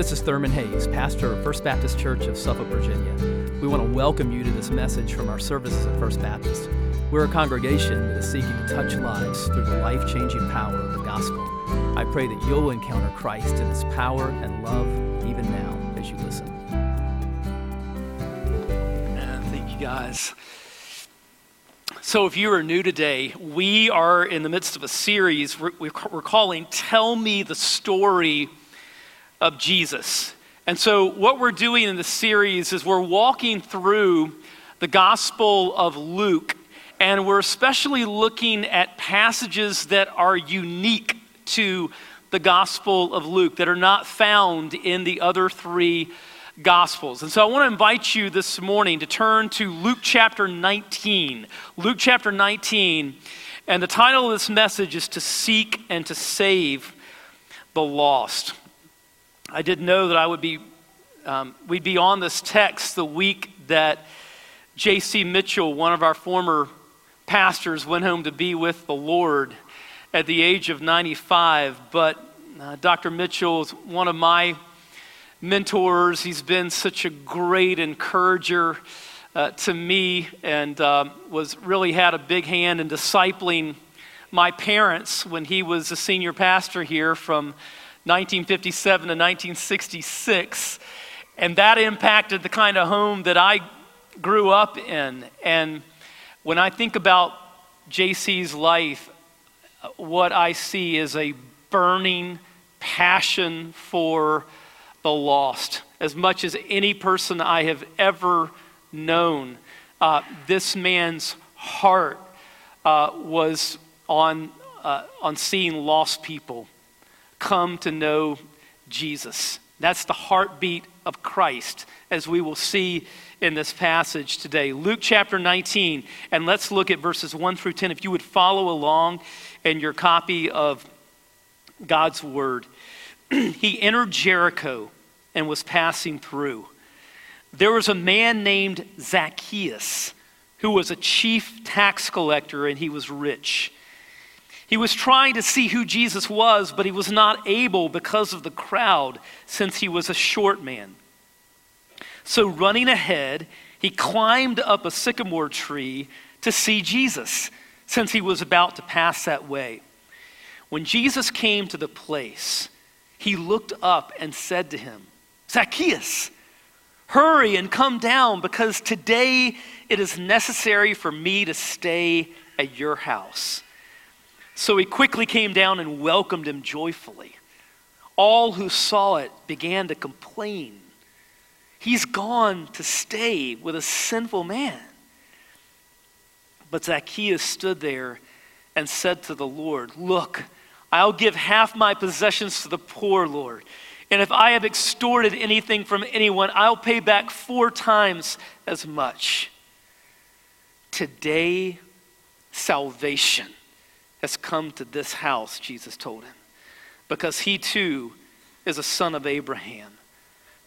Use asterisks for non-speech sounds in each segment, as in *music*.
this is Thurman Hayes, pastor of First Baptist Church of Suffolk, Virginia. We want to welcome you to this message from our services at First Baptist. We're a congregation that is seeking to touch lives through the life changing power of the gospel. I pray that you'll encounter Christ in his power and love even now as you listen. thank you, guys. So, if you are new today, we are in the midst of a series we're calling Tell Me the Story of Jesus. And so, what we're doing in the series is we're walking through the Gospel of Luke, and we're especially looking at passages that are unique to the Gospel of Luke, that are not found in the other three Gospels. And so, I want to invite you this morning to turn to Luke chapter 19. Luke chapter 19, and the title of this message is To Seek and to Save the Lost. I didn't know that I would be, um, we'd be on this text the week that J.C. Mitchell, one of our former pastors, went home to be with the Lord at the age of 95. But uh, Dr. Mitchell is one of my mentors. He's been such a great encourager uh, to me and um, was really had a big hand in discipling my parents when he was a senior pastor here from 1957 to 1966. And that impacted the kind of home that I grew up in. And when I think about JC's life, what I see is a burning passion for the lost. As much as any person I have ever known, uh, this man's heart uh, was on, uh, on seeing lost people come to know Jesus. That's the heartbeat of Christ, as we will see in this passage today. Luke chapter 19, and let's look at verses 1 through 10. If you would follow along in your copy of God's Word. *clears throat* he entered Jericho and was passing through. There was a man named Zacchaeus who was a chief tax collector and he was rich. He was trying to see who Jesus was, but he was not able because of the crowd, since he was a short man. So, running ahead, he climbed up a sycamore tree to see Jesus, since he was about to pass that way. When Jesus came to the place, he looked up and said to him, Zacchaeus, hurry and come down, because today it is necessary for me to stay at your house. So he quickly came down and welcomed him joyfully. All who saw it began to complain. He's gone to stay with a sinful man. But Zacchaeus stood there and said to the Lord, Look, I'll give half my possessions to the poor, Lord. And if I have extorted anything from anyone, I'll pay back four times as much. Today, salvation has come to this house, Jesus told him, because he too is a son of Abraham.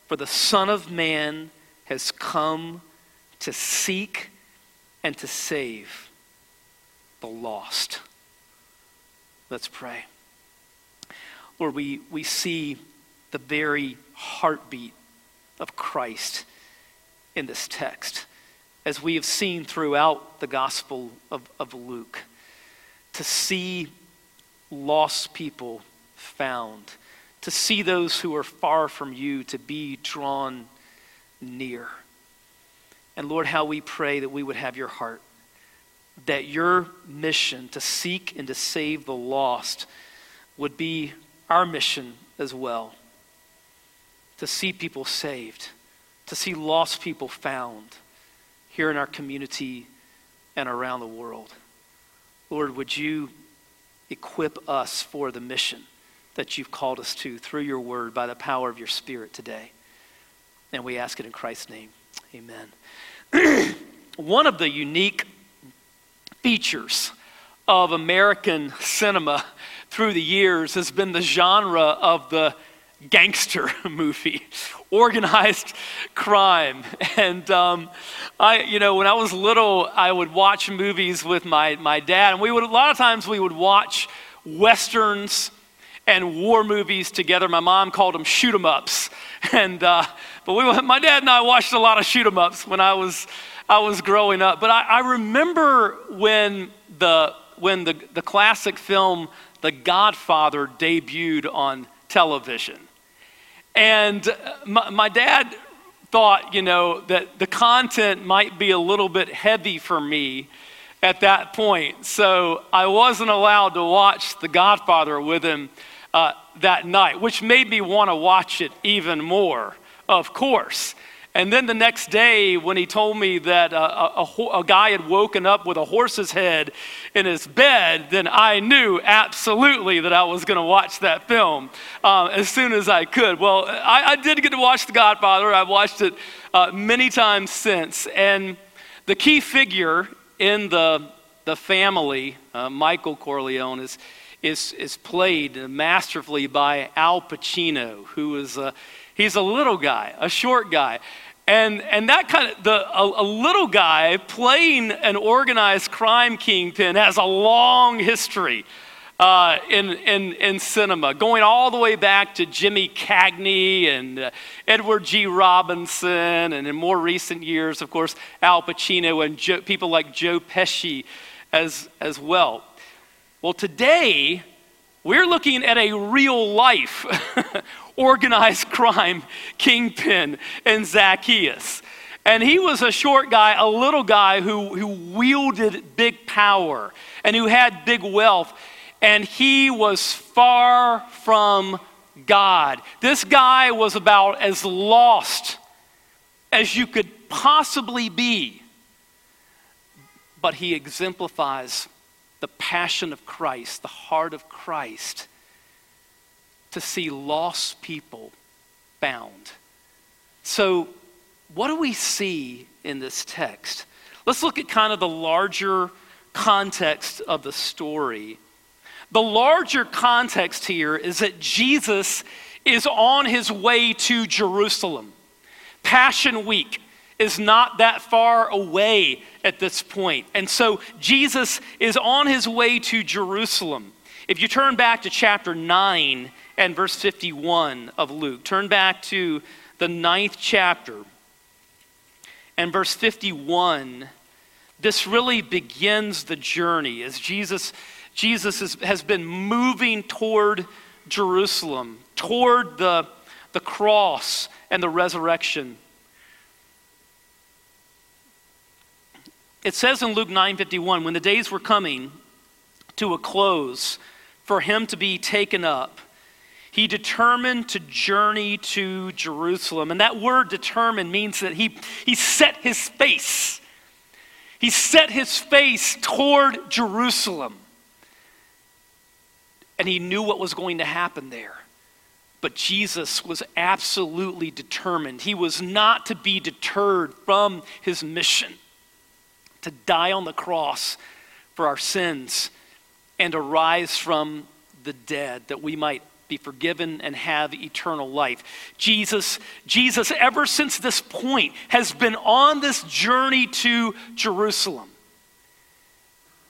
For the Son of Man has come to seek and to save the lost. Let's pray. Lord, we, we see the very heartbeat of Christ in this text, as we have seen throughout the Gospel of, of Luke to see lost people found, to see those who are far from you to be drawn near. And Lord, how we pray that we would have your heart, that your mission to seek and to save the lost would be our mission as well. To see people saved, to see lost people found here in our community and around the world. Lord, would you equip us for the mission that you've called us to through your word by the power of your spirit today? And we ask it in Christ's name. Amen. *clears throat* One of the unique features of American cinema through the years has been the genre of the gangster *laughs* movie, organized crime. And um, I, you know, when I was little, I would watch movies with my, my dad, and we would, a lot of times we would watch westerns and war movies together. My mom called them shoot 'em ups. *laughs* And, uh, but we, my dad and I watched a lot of shoot 'em ups when I was, I was growing up. But I, I remember when, the, when the, the classic film The Godfather debuted on television. And my, my dad thought, you know, that the content might be a little bit heavy for me at that point. So I wasn't allowed to watch The Godfather with him uh, that night, which made me want to watch it even more, of course. And then the next day, when he told me that a, a, a, guy had woken up with a horse's head in his bed, then I knew absolutely that I was going to watch that film uh, as soon as I could. Well, I, I, did get to watch The Godfather. I've watched it uh, many times since. And the key figure in the, the family, uh, Michael Corleone, is is, is played masterfully by Al Pacino, who is a, he's a little guy, a short guy. And, and that kind of, the, a, a little guy playing an organized crime kingpin has a long history uh, in, in, in cinema, going all the way back to Jimmy Cagney and uh, Edward G. Robinson, and in more recent years, of course, Al Pacino and Joe, people like Joe Pesci as, as well. Well, today, we're looking at a real life *laughs* organized *laughs* crime kingpin in Zacchaeus. And he was a short guy, a little guy who, who wielded big power and who had big wealth. And he was far from God. This guy was about as lost as you could possibly be. But he exemplifies the passion of Christ, the heart of Christ, to see lost people bound. So, what do we see in this text? Let's look at kind of the larger context of the story. The larger context here is that Jesus is on his way to Jerusalem. Passion Week is not that far away at this point. And so Jesus is on his way to Jerusalem. If you turn back to chapter 9 and verse 51 of Luke, turn back to the ninth chapter and verse 51. This really begins the journey as Jesus, Jesus is, has been moving toward Jerusalem, toward the, the cross and the resurrection. It says in Luke 9:51, when the days were coming to a close for him to be taken up, he determined to journey to Jerusalem. And that word determined means that he, he set his face. He set his face toward Jerusalem. And he knew what was going to happen there. But Jesus was absolutely determined. He was not to be deterred from his mission to die on the cross for our sins and to rise from the dead that we might be forgiven and have eternal life. Jesus, Jesus, ever since this point, has been on this journey to Jerusalem.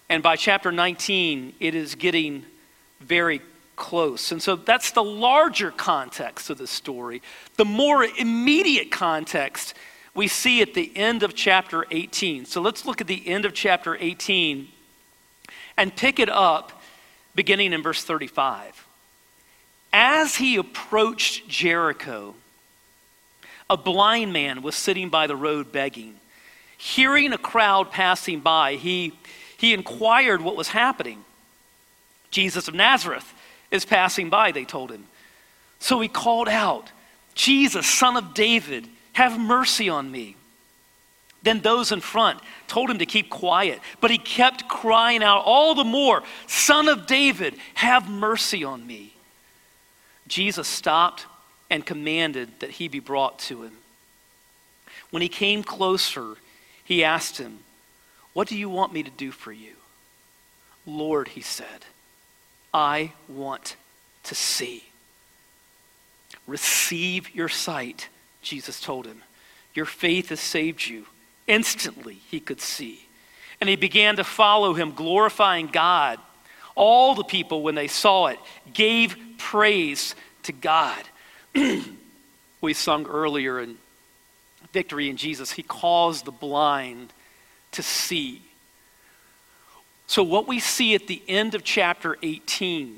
And by chapter 19, it is getting very close. And so that's the larger context of the story. The more immediate context we see at the end of chapter 18. So let's look at the end of chapter 18 and pick it up beginning in verse 35. As he approached Jericho, a blind man was sitting by the road begging. Hearing a crowd passing by, he, he inquired what was happening. Jesus of Nazareth is passing by, they told him. So he called out, Jesus, son of David, have mercy on me. Then those in front told him to keep quiet, but he kept crying out all the more, Son of David, have mercy on me. Jesus stopped and commanded that he be brought to him. When he came closer, he asked him, What do you want me to do for you? Lord, he said, I want to see. Receive your sight Jesus told him. Your faith has saved you. Instantly, he could see. And he began to follow him, glorifying God. All the people, when they saw it, gave praise to God. *clears throat* we sung earlier in Victory in Jesus, He caused the blind to see. So, what we see at the end of chapter 18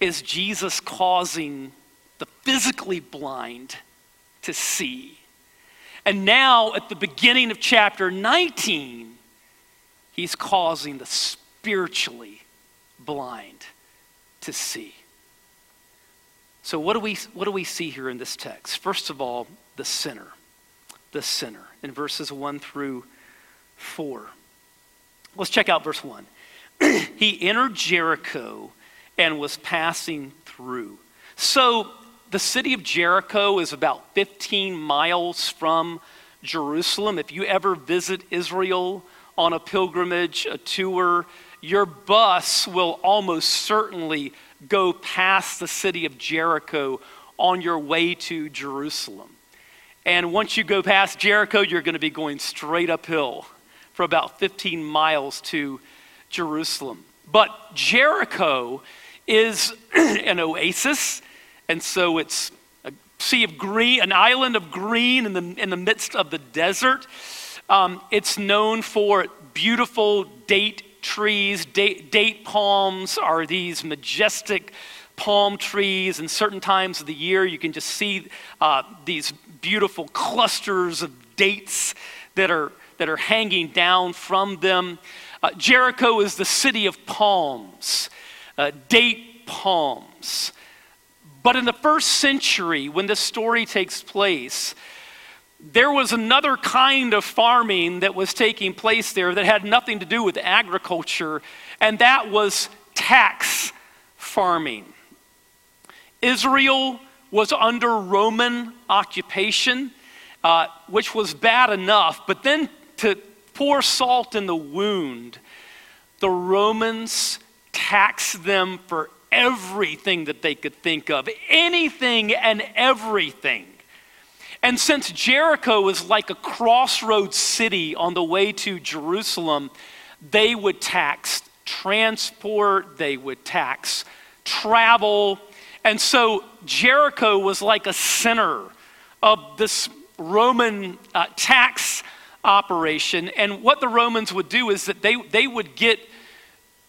is Jesus causing the physically blind to see. And now, at the beginning of chapter 19, he's causing the spiritually blind to see. So, what do, we, what do we see here in this text? First of all, the sinner. The sinner in verses 1 through 4. Let's check out verse 1. *clears throat* he entered Jericho and was passing through. So, the city of Jericho is about 15 miles from Jerusalem. If you ever visit Israel on a pilgrimage, a tour, your bus will almost certainly go past the city of Jericho on your way to Jerusalem. And once you go past Jericho, you're going to be going straight uphill for about 15 miles to Jerusalem. But Jericho is *clears throat* an oasis, and so it's a sea of green, an island of green in the, in the midst of the desert. Um, it's known for beautiful date trees, date, date palms are these majestic palm trees, and certain times of the year you can just see uh, these beautiful clusters of dates that are, that are hanging down from them. Uh, Jericho is the city of palms, uh, date palms. But in the first century, when this story takes place, there was another kind of farming that was taking place there that had nothing to do with agriculture, and that was tax farming. Israel was under Roman occupation, uh, which was bad enough, but then to pour salt in the wound, the Romans taxed them for everything that they could think of, anything and everything. And since Jericho was like a crossroads city on the way to Jerusalem, they would tax transport, they would tax travel. And so Jericho was like a center of this Roman uh, tax operation. And what the Romans would do is that they, they would get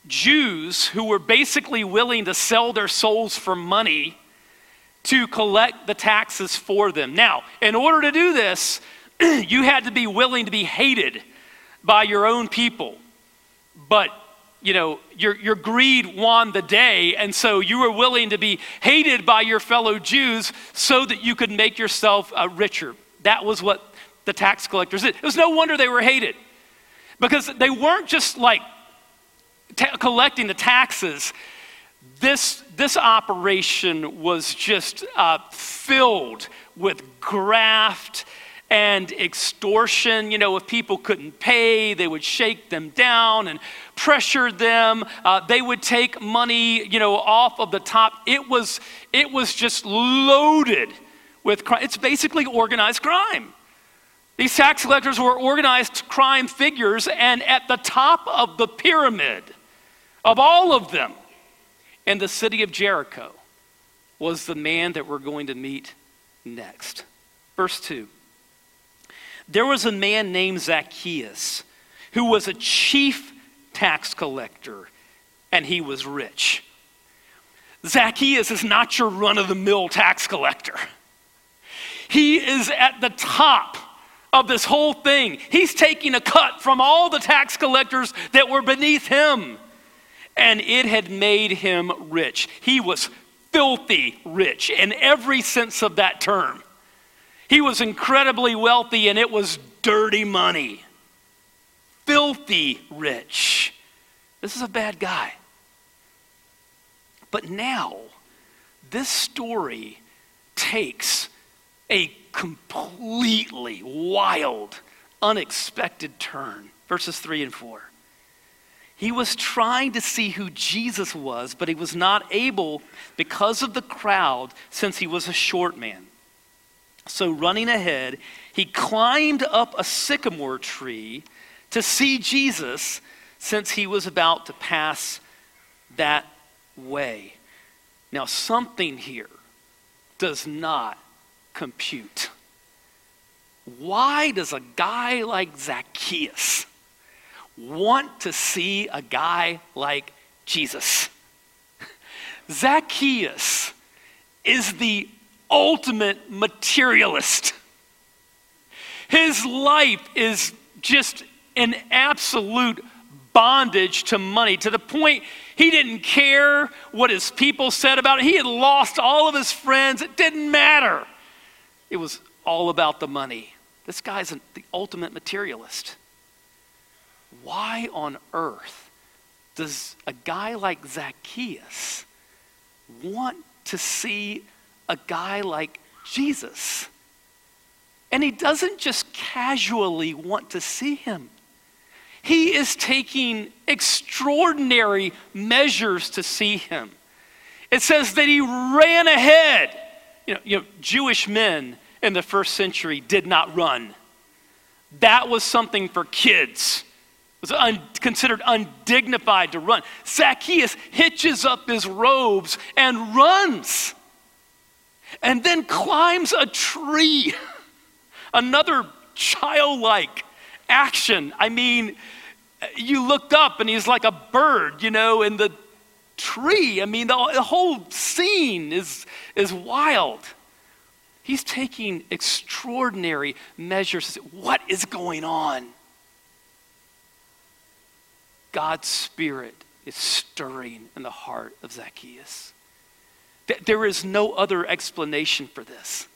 Jews who were basically willing to sell their souls for money to collect the taxes for them. Now, in order to do this, *clears throat* you had to be willing to be hated by your own people. But, you know, your, your greed won the day, and so you were willing to be hated by your fellow Jews so that you could make yourself uh, richer. That was what the tax collectors did. It was no wonder they were hated because they weren't just like t- collecting the taxes, this, this operation was just uh, filled with graft and extortion. You know, if people couldn't pay, they would shake them down and pressure them. Uh, they would take money, you know, off of the top. It was, it was just loaded with crime. It's basically organized crime. These tax collectors were organized crime figures, and at the top of the pyramid of all of them, in the city of Jericho was the man that we're going to meet next. Verse 2 There was a man named Zacchaeus who was a chief tax collector, and he was rich. Zacchaeus is not your run of the mill tax collector. He is at the top of this whole thing. He's taking a cut from all the tax collectors that were beneath him and it had made him rich. He was filthy rich in every sense of that term. He was incredibly wealthy, and it was dirty money. Filthy rich. This is a bad guy. But now, this story takes a completely wild, unexpected turn. Verses 3 and 4. He was trying to see who Jesus was, but he was not able because of the crowd since he was a short man. So, running ahead, he climbed up a sycamore tree to see Jesus since he was about to pass that way. Now, something here does not compute. Why does a guy like Zacchaeus want to see a guy like Jesus? *laughs* Zacchaeus is the ultimate materialist. His life is just an absolute bondage to money to the point he didn't care what his people said about it. He had lost all of his friends. It didn't matter. It was all about the money. This guy's the ultimate materialist. Why on earth does a guy like Zacchaeus want to see a guy like Jesus? And he doesn't just casually want to see him. He is taking extraordinary measures to see him. It says that he ran ahead. You know, you know, Jewish men in the first century did not run. That was something for kids. Was un- considered undignified to run. Zacchaeus hitches up his robes and runs, and then climbs a tree. *laughs* Another childlike action. I mean, you looked up and he's like a bird, you know, in the tree. I mean, the, the whole scene is, is wild. He's taking extraordinary measures. What is going on? God's Spirit is stirring in the heart of Zacchaeus. There is no other explanation for this.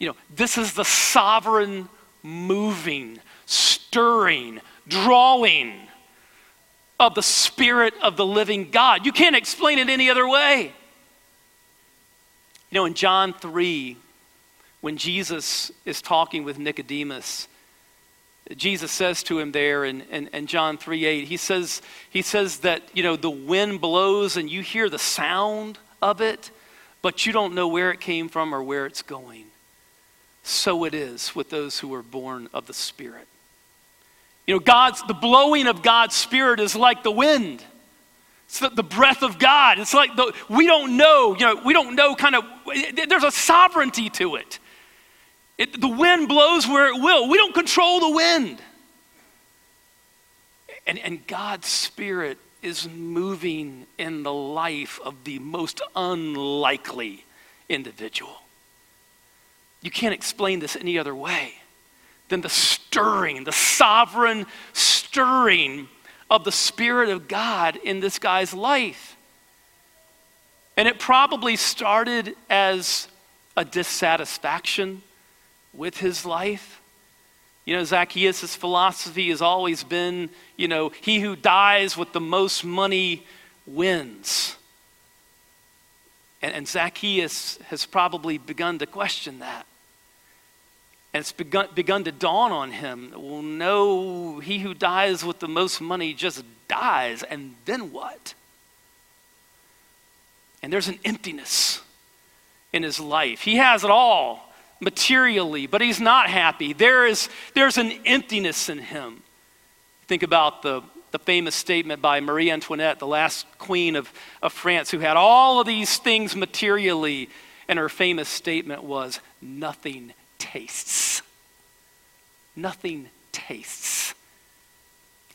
You know, this is the sovereign moving stirring, drawing of the Spirit of the living God. You can't explain it any other way. You know, in John 3, when Jesus is talking with Nicodemus, Jesus says to him there in, in, in, John 3 8, he says, he says that, you know, the wind blows and you hear the sound of it, but you don't know where it came from or where it's going. So it is with those who are born of the Spirit. You know, God's, the blowing of God's Spirit is like the wind. It's the, the breath of God. It's like the, we don't know, you know, we don't know kind of, there's a sovereignty to it. It. The wind blows where it will. We don't control the wind. And, and God's Spirit is moving in the life of the most unlikely individual. You can't explain this any other way than the stirring, the sovereign stirring of the Spirit of God in this guy's life. And it probably started as a dissatisfaction with his life. You know, Zacchaeus' philosophy has always been, you know, he who dies with the most money wins. And, and Zacchaeus has probably begun to question that. And it's begun, begun to dawn on him well, no, he who dies with the most money just dies, and then what? And there's an emptiness in his life. He has it all materially, but he's not happy. There is, there's an emptiness in him. Think about the, the famous statement by Marie Antoinette, the last queen of, of France, who had all of these things materially, and her famous statement was, Nothing tastes. Nothing tastes.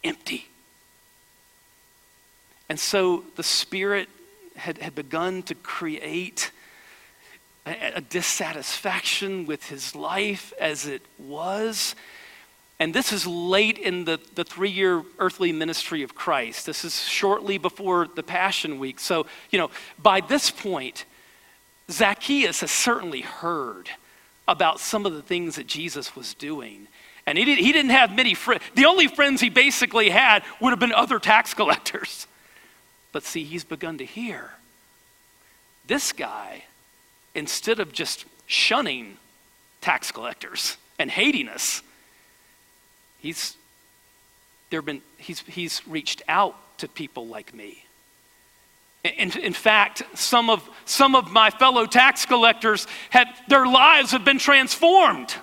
Empty. And so the Spirit had, had begun to create a, dissatisfaction with his life as it was. And this is late in the, the three year earthly ministry of Christ. This is shortly before the Passion Week. So, you know, by this point, Zacchaeus has certainly heard about some of the things that Jesus was doing. And he, did, he didn't have many friends. The only friends he basically had would have been other tax collectors. But see, he's begun to hear. This guy, instead of just shunning tax collectors and hating us, he's, there been, he's, he's reached out to people like me. In, in fact, some of, some of my fellow tax collectors had their lives have been transformed.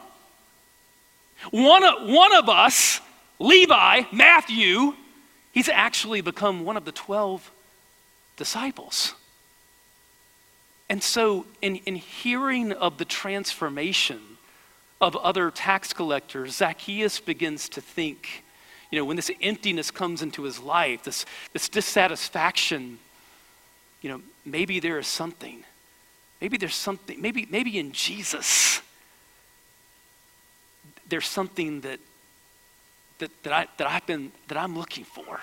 One one of us, Levi, Matthew, he's actually become one of the 12 disciples. And so, in, in hearing of the transformation of other tax collectors, Zacchaeus begins to think, you know, when this emptiness comes into his life, this, this dissatisfaction, you know, maybe there is something. Maybe there's something, maybe, maybe in Jesus, there's something that, that, that, I, that, I've been, that I'm looking for.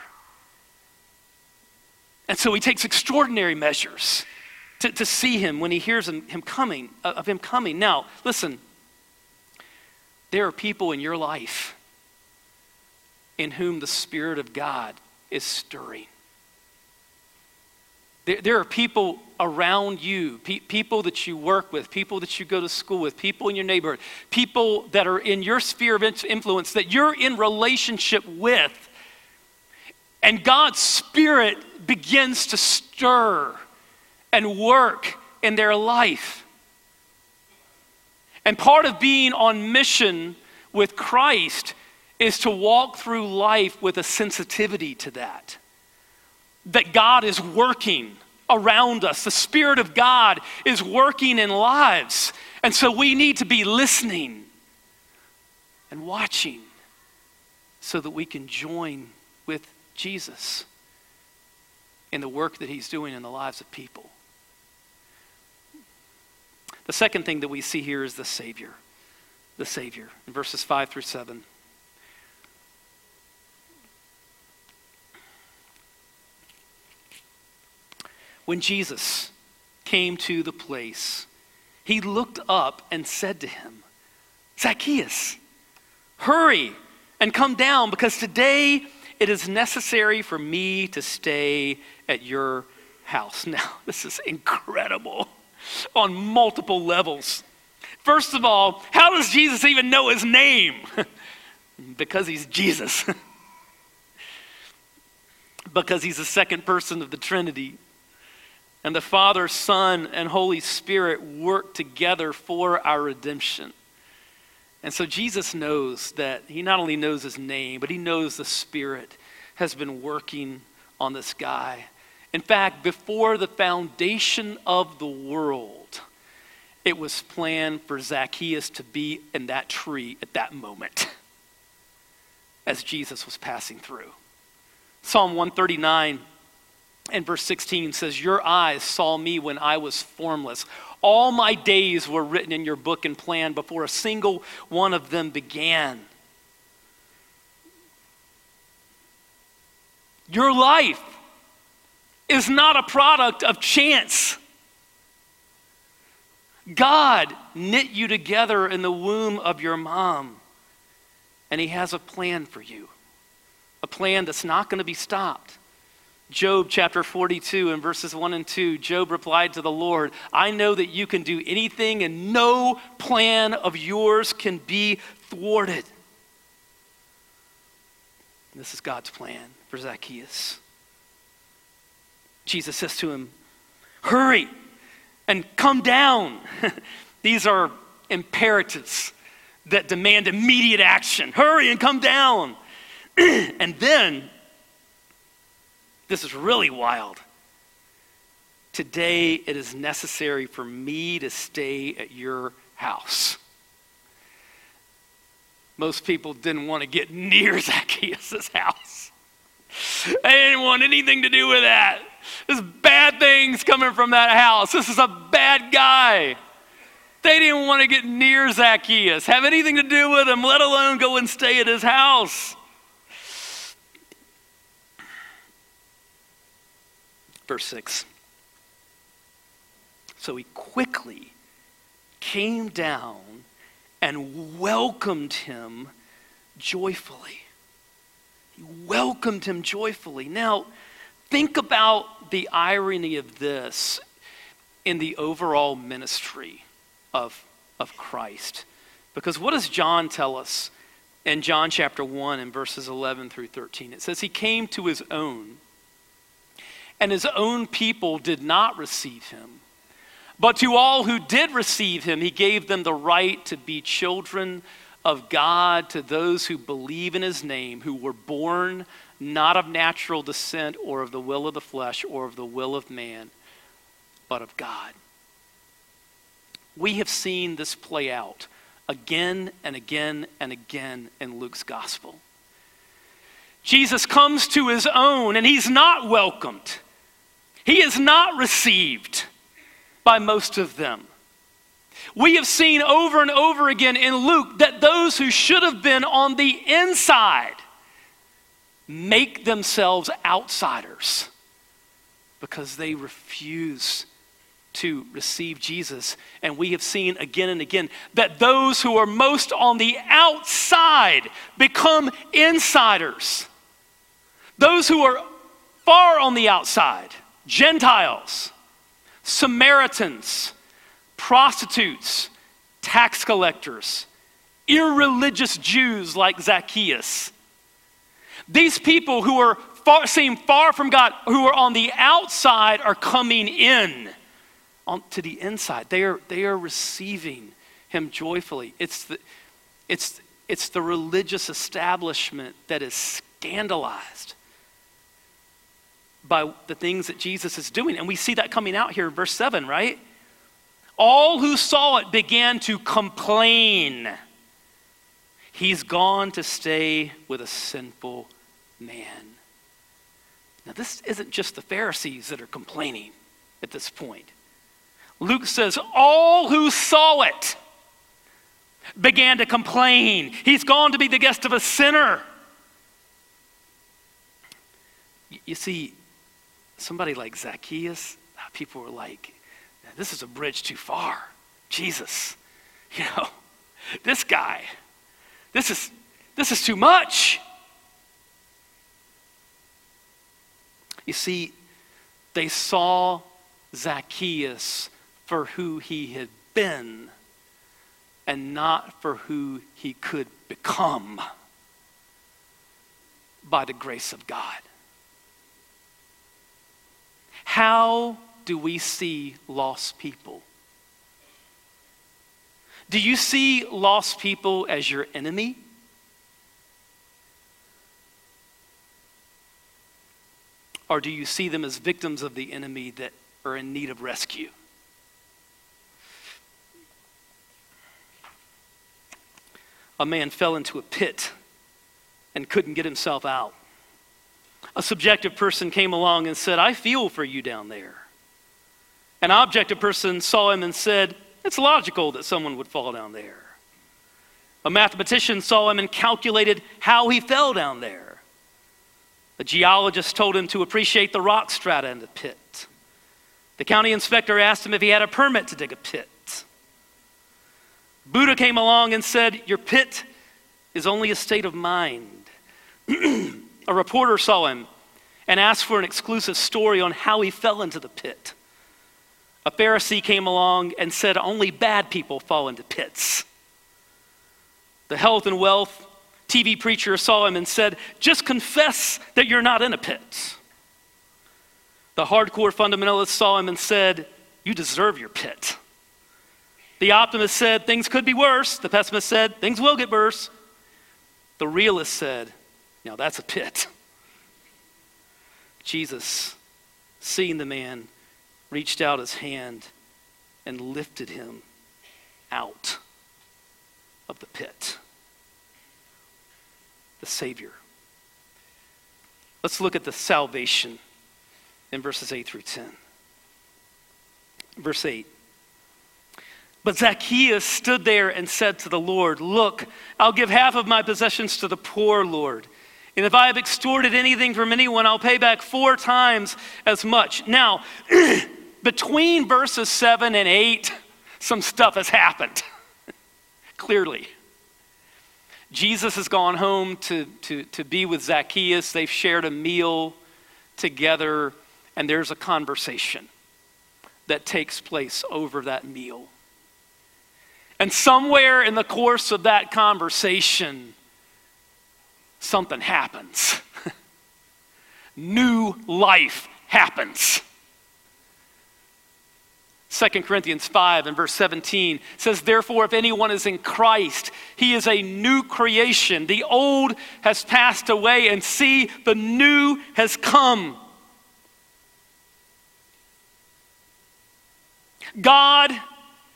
And so he takes extraordinary measures to, to see him when he hears him, him coming, uh, of him coming. Now, listen, there are people in your life in whom the Spirit of God is stirring. There, there are people around you, pe- people that you work with, people that you go to school with, people in your neighborhood, people that are in your sphere of influence that you're in relationship with. And God's Spirit begins to stir and work in their life. And part of being on mission with Christ is to walk through life with a sensitivity to that. That God is working around us, the Spirit of God is working in lives. And so we need to be listening and watching so that we can join with Jesus in the work that He's doing in the lives of people. The second thing that we see here is the Savior. The Savior in verses 5 through 7. When Jesus came to the place, he looked up and said to him, Zacchaeus, hurry and come down because today it is necessary for me to stay at your house. *laughs* Now, this is incredible on multiple levels. First of all, how does Jesus even know his name? *laughs* because he's Jesus. *laughs* because he's the second person of the Trinity. And the Father, Son, and Holy Spirit work together for our redemption. And so Jesus knows that he not only knows his name, but he knows the Spirit has been working on this guy. In fact, before the foundation of the world, it was planned for Zacchaeus to be in that tree at that moment as Jesus was passing through. Psalm 139 and verse 16 says, Your eyes saw me when I was formless. All my days were written in your book and planned before a single one of them began. Your life is not a product of chance. God knit you together in the womb of your mom, and He has a plan for you, a plan that's not going to be stopped. Job chapter 42 and verses 1 and 2, Job replied to the Lord, I know that you can do anything, and no plan of yours can be thwarted. This is God's plan for Zacchaeus. Jesus says to him, Hurry and come down. *laughs* These are imperatives that demand immediate action. Hurry and come down. *clears throat* and then, this is really wild. Today, it is necessary for me to stay at your house. Most people didn't want to get *laughs* near Zacchaeus' house. They didn't want anything to do with that. There's bad things coming from that house. This is a bad guy. They didn't want to get near Zacchaeus, have anything to do with him, let alone go and stay at his house. Verse 6. So he quickly came down and welcomed him joyfully. He welcomed him joyfully. Now, think about the irony of this in the overall ministry of, of Christ. Because what does John tell us in John chapter 1 and verses 11 through 13? It says, He came to his own, and his own people did not receive him. But to all who did receive him, he gave them the right to be children of God, to those who believe in his name, who were born not of natural descent or of the will of the flesh or of the will of man, but of God. We have seen this play out again and again and again in Luke's gospel. Jesus comes to his own and he's not welcomed. He is not received by most of them. We have seen over and over again in Luke that those who should have been on the inside make themselves outsiders because they refuse to receive Jesus. And we have seen again and again that those who are most on the outside become insiders. Those who are far on the outside, Gentiles, Samaritans, prostitutes, tax collectors, irreligious Jews like Zacchaeus. These people who are far, seem far from God, who are on the outside, are coming in on, to the inside. They are, they are receiving Him joyfully. It's the, it's, it's the religious establishment that is scandalized by the things that Jesus is doing. And we see that coming out here in verse 7, right? All who saw it began to complain. He's gone to stay with a sinful man. Now, this isn't just the Pharisees that are complaining at this point. Luke says, All who saw it began to complain. He's gone to be the guest of a sinner. You see, somebody like Zacchaeus, uh, people were like, this is a bridge too far. Jesus, *laughs* you know, this guy, this is, this is too much. You see, they saw Zacchaeus for who he had been and not for who he could become by the grace of God. How do we see lost people? Do you see lost people as your enemy? Or do you see them as victims of the enemy that are in need of rescue? A man fell into a pit and couldn't get himself out. A subjective person came along and said, I feel for you down there. An objective person saw him and said, It's logical that someone would fall down there. A mathematician saw him and calculated how he fell down there. A geologist told him to appreciate the rock strata in the pit. The county inspector asked him if he had a permit to dig a pit. Buddha came along and said, Your pit is only a state of mind. *clears throat* a reporter saw him and asked for an exclusive story on how he fell into the pit a Pharisee came along and said, Only bad people fall into pits. The health and wealth TV preacher saw him and said, Just confess that you're not in a pit. The hardcore fundamentalist saw him and said, You deserve your pit. The optimist said, Things could be worse. The pessimist said, Things will get worse. The realist said, Now that's a pit. Jesus, seeing the man, reached out his hand and lifted him out of the pit. Savior. Let's look at the salvation in verses 8 through 10. Verse 8. But Zacchaeus stood there and said to the Lord, Look, I'll give half of my possessions to the poor, Lord. And if I have extorted anything from anyone, I'll pay back four times as much. Now, *clears throat* between verses 7 and 8, some stuff has happened. *laughs* Clearly. Jesus has gone home to, to, to be with Zacchaeus. They've shared a meal together, and there's a conversation that takes place over that meal. And somewhere in the course of that conversation, something happens. *laughs* New life happens. 2 Corinthians 5 and verse 17 says, Therefore, if anyone is in Christ, he is a new creation. The old has passed away, and see, the new has come. God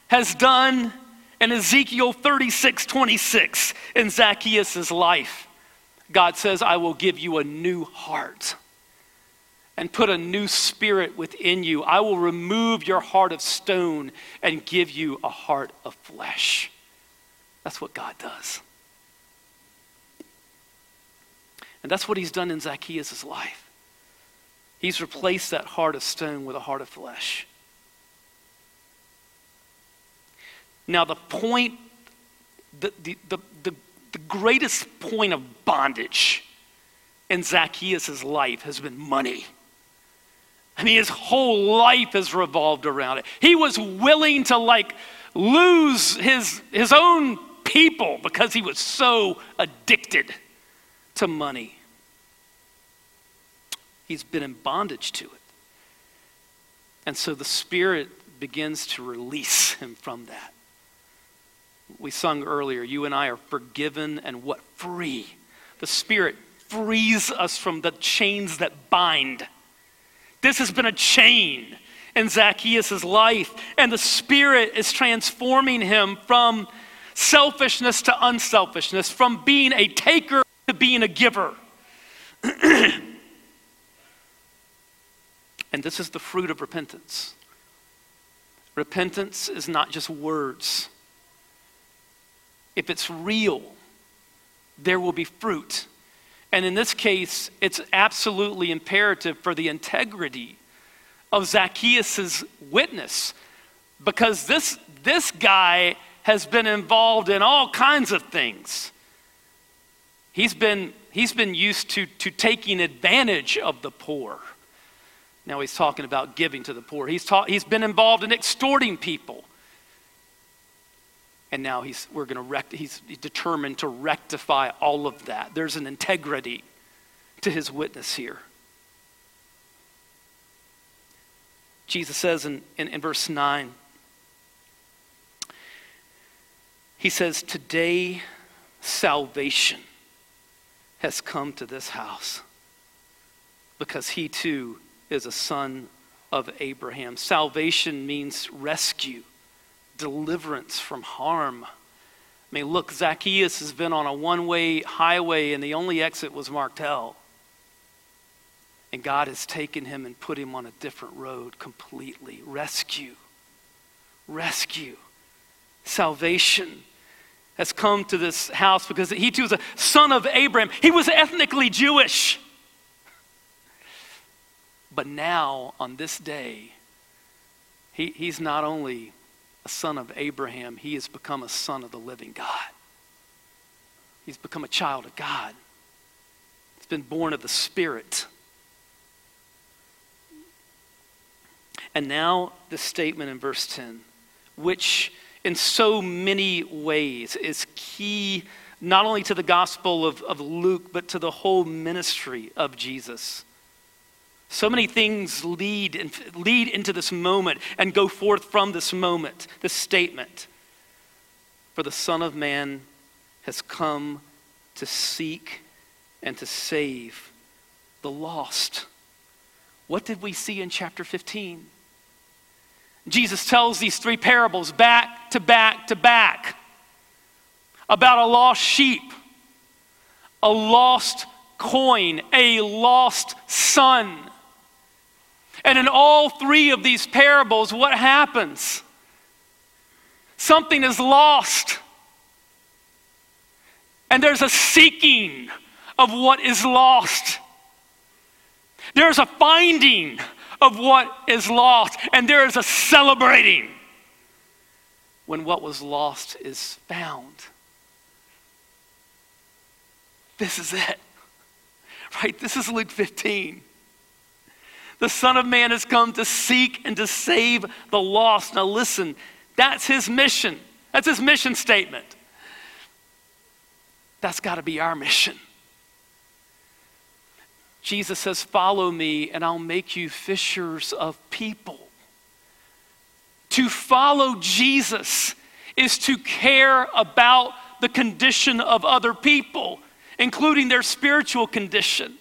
has done in Ezekiel 36 26 in Zacchaeus' life. God says, I will give you a new heart and put a new spirit within you. I will remove your heart of stone and give you a heart of flesh. That's what God does. And that's what he's done in Zacchaeus' life. He's replaced that heart of stone with a heart of flesh. Now, the point, the, the, the, the, greatest point of bondage in Zacchaeus' life has been money. Mean, his whole life has revolved around it. He was willing to like lose his, his own people because he was so addicted to money. He's been in bondage to it. And so the Spirit begins to release him from that. We sung earlier, you and I are forgiven and what? Free. The Spirit frees us from the chains that bind. This has been a chain in Zacchaeus' life, and the Spirit is transforming him from selfishness to unselfishness, from being a taker to being a giver. *clears throat* and this is the fruit of repentance. Repentance is not just words. If it's real, there will be fruit. And in this case, it's absolutely imperative for the integrity of Zacchaeus' witness because this, this guy has been involved in all kinds of things. He's been, he's been used to, to taking advantage of the poor. Now he's talking about giving to the poor. He's, ta- he's been involved in extorting people. And now he's, we're to rect, he's determined to rectify all of that. There's an integrity to his witness here. Jesus says in, in, in verse 9, he says, Today salvation has come to this house because he too is a son of Abraham. Salvation means rescue deliverance from harm. I mean, look, Zacchaeus has been on a one way highway, and the only exit was marked hell. And God has taken him and put him on a different road completely. Rescue. Rescue. Salvation has come to this house because he too is a son of Abraham. He was ethnically Jewish. But now, on this day, he, he's not only a son of Abraham, he has become a son of the living God. He's become a child of God. He's been born of the Spirit. And now, the statement in verse 10, which in so many ways is key not only to the gospel of, of Luke, but to the whole ministry of Jesus. So many things lead, and lead into this moment and go forth from this moment, this statement. For the Son of Man has come to seek and to save the lost. What did we see in chapter 15? Jesus tells these three parables back to back to back about a lost sheep, a lost coin, a lost son and in all three of these parables, what happens? Something is lost. And there's a seeking of what is lost. There's a finding of what is lost. And there is a celebrating when what was lost is found. This is it. *laughs* Right? This is Luke 15. The Son of Man has come to seek and to save the lost. Now, listen, that's his mission. That's his mission statement. That's got to be our mission. Jesus says, Follow me, and I'll make you fishers of people. To follow Jesus is to care about the condition of other people, including their spiritual condition.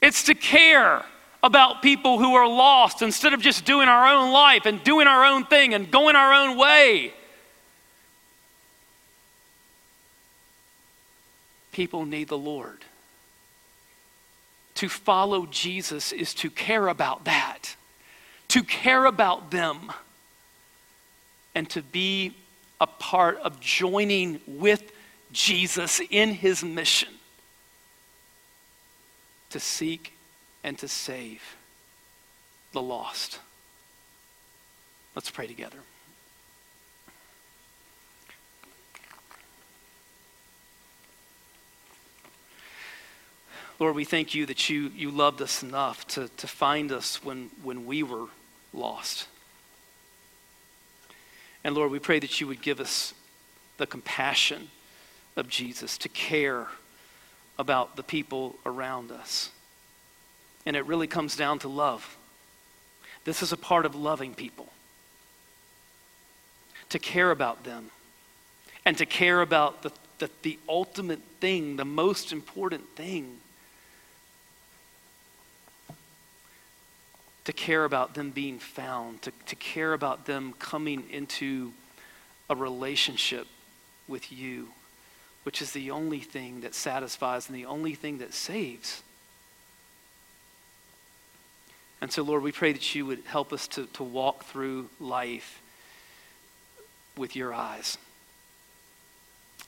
It's to care about people who are lost instead of just doing our own life and doing our own thing and going our own way. People need the Lord. To follow Jesus is to care about that, to care about them, and to be a part of joining with Jesus in his mission to seek and to save the lost. Let's pray together. Lord, we thank you that you, you loved us enough to, to find us when, when we were lost. And Lord, we pray that you would give us the compassion of Jesus to care about the people around us. And it really comes down to love. This is a part of loving people. To care about them and to care about the, the, the ultimate thing, the most important thing. To care about them being found, to, to care about them coming into a relationship with you, which is the only thing that satisfies and the only thing that saves. And so, Lord, we pray that you would help us to, to walk through life with your eyes,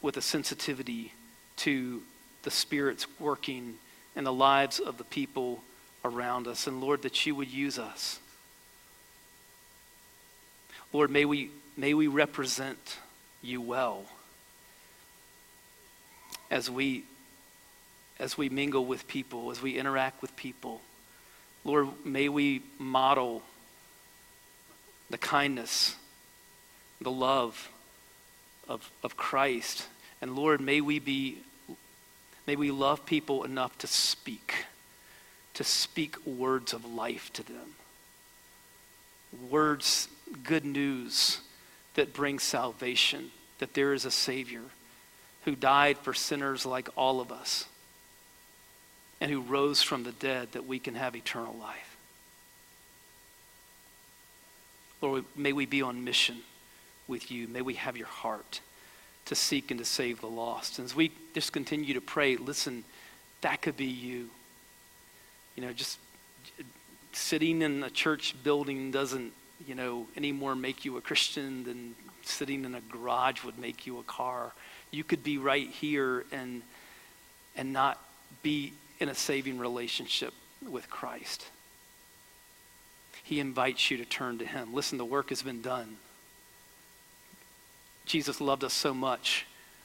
with a sensitivity to the Spirit's working in the lives of the people around us. And Lord, that you would use us. Lord, may we, may we represent you well as we, as we mingle with people, as we interact with people. Lord, may we model the kindness, the love of, of Christ. And Lord, may we be, may we love people enough to speak, to speak words of life to them. Words, good news that bring salvation, that there is a Savior who died for sinners like all of us and who rose from the dead that we can have eternal life. Lord, may we be on mission with you. May we have your heart to seek and to save the lost. And as we just continue to pray, listen, that could be you. You know, just sitting in a church building doesn't, you know, any more make you a Christian than sitting in a garage would make you a car. You could be right here and and not be in a saving relationship with Christ. He invites you to turn to Him. Listen, the work has been done. Jesus loved us so much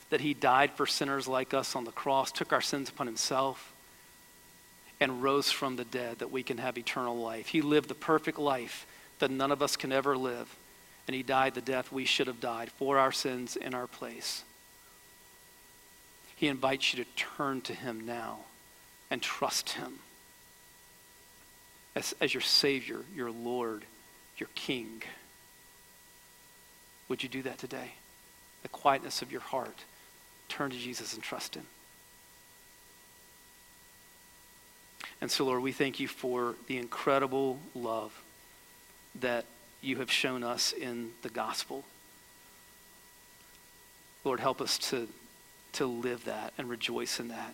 that He died for sinners like us on the cross, took our sins upon Himself, and rose from the dead that we can have eternal life. He lived the perfect life that none of us can ever live, and He died the death we should have died for our sins in our place. He invites you to turn to Him now and trust Him as, as your Savior, your Lord, your King. Would you do that today? The quietness of your heart. Turn to Jesus and trust Him. And so, Lord, we thank you for the incredible love that you have shown us in the gospel. Lord, help us to, to live that and rejoice in that.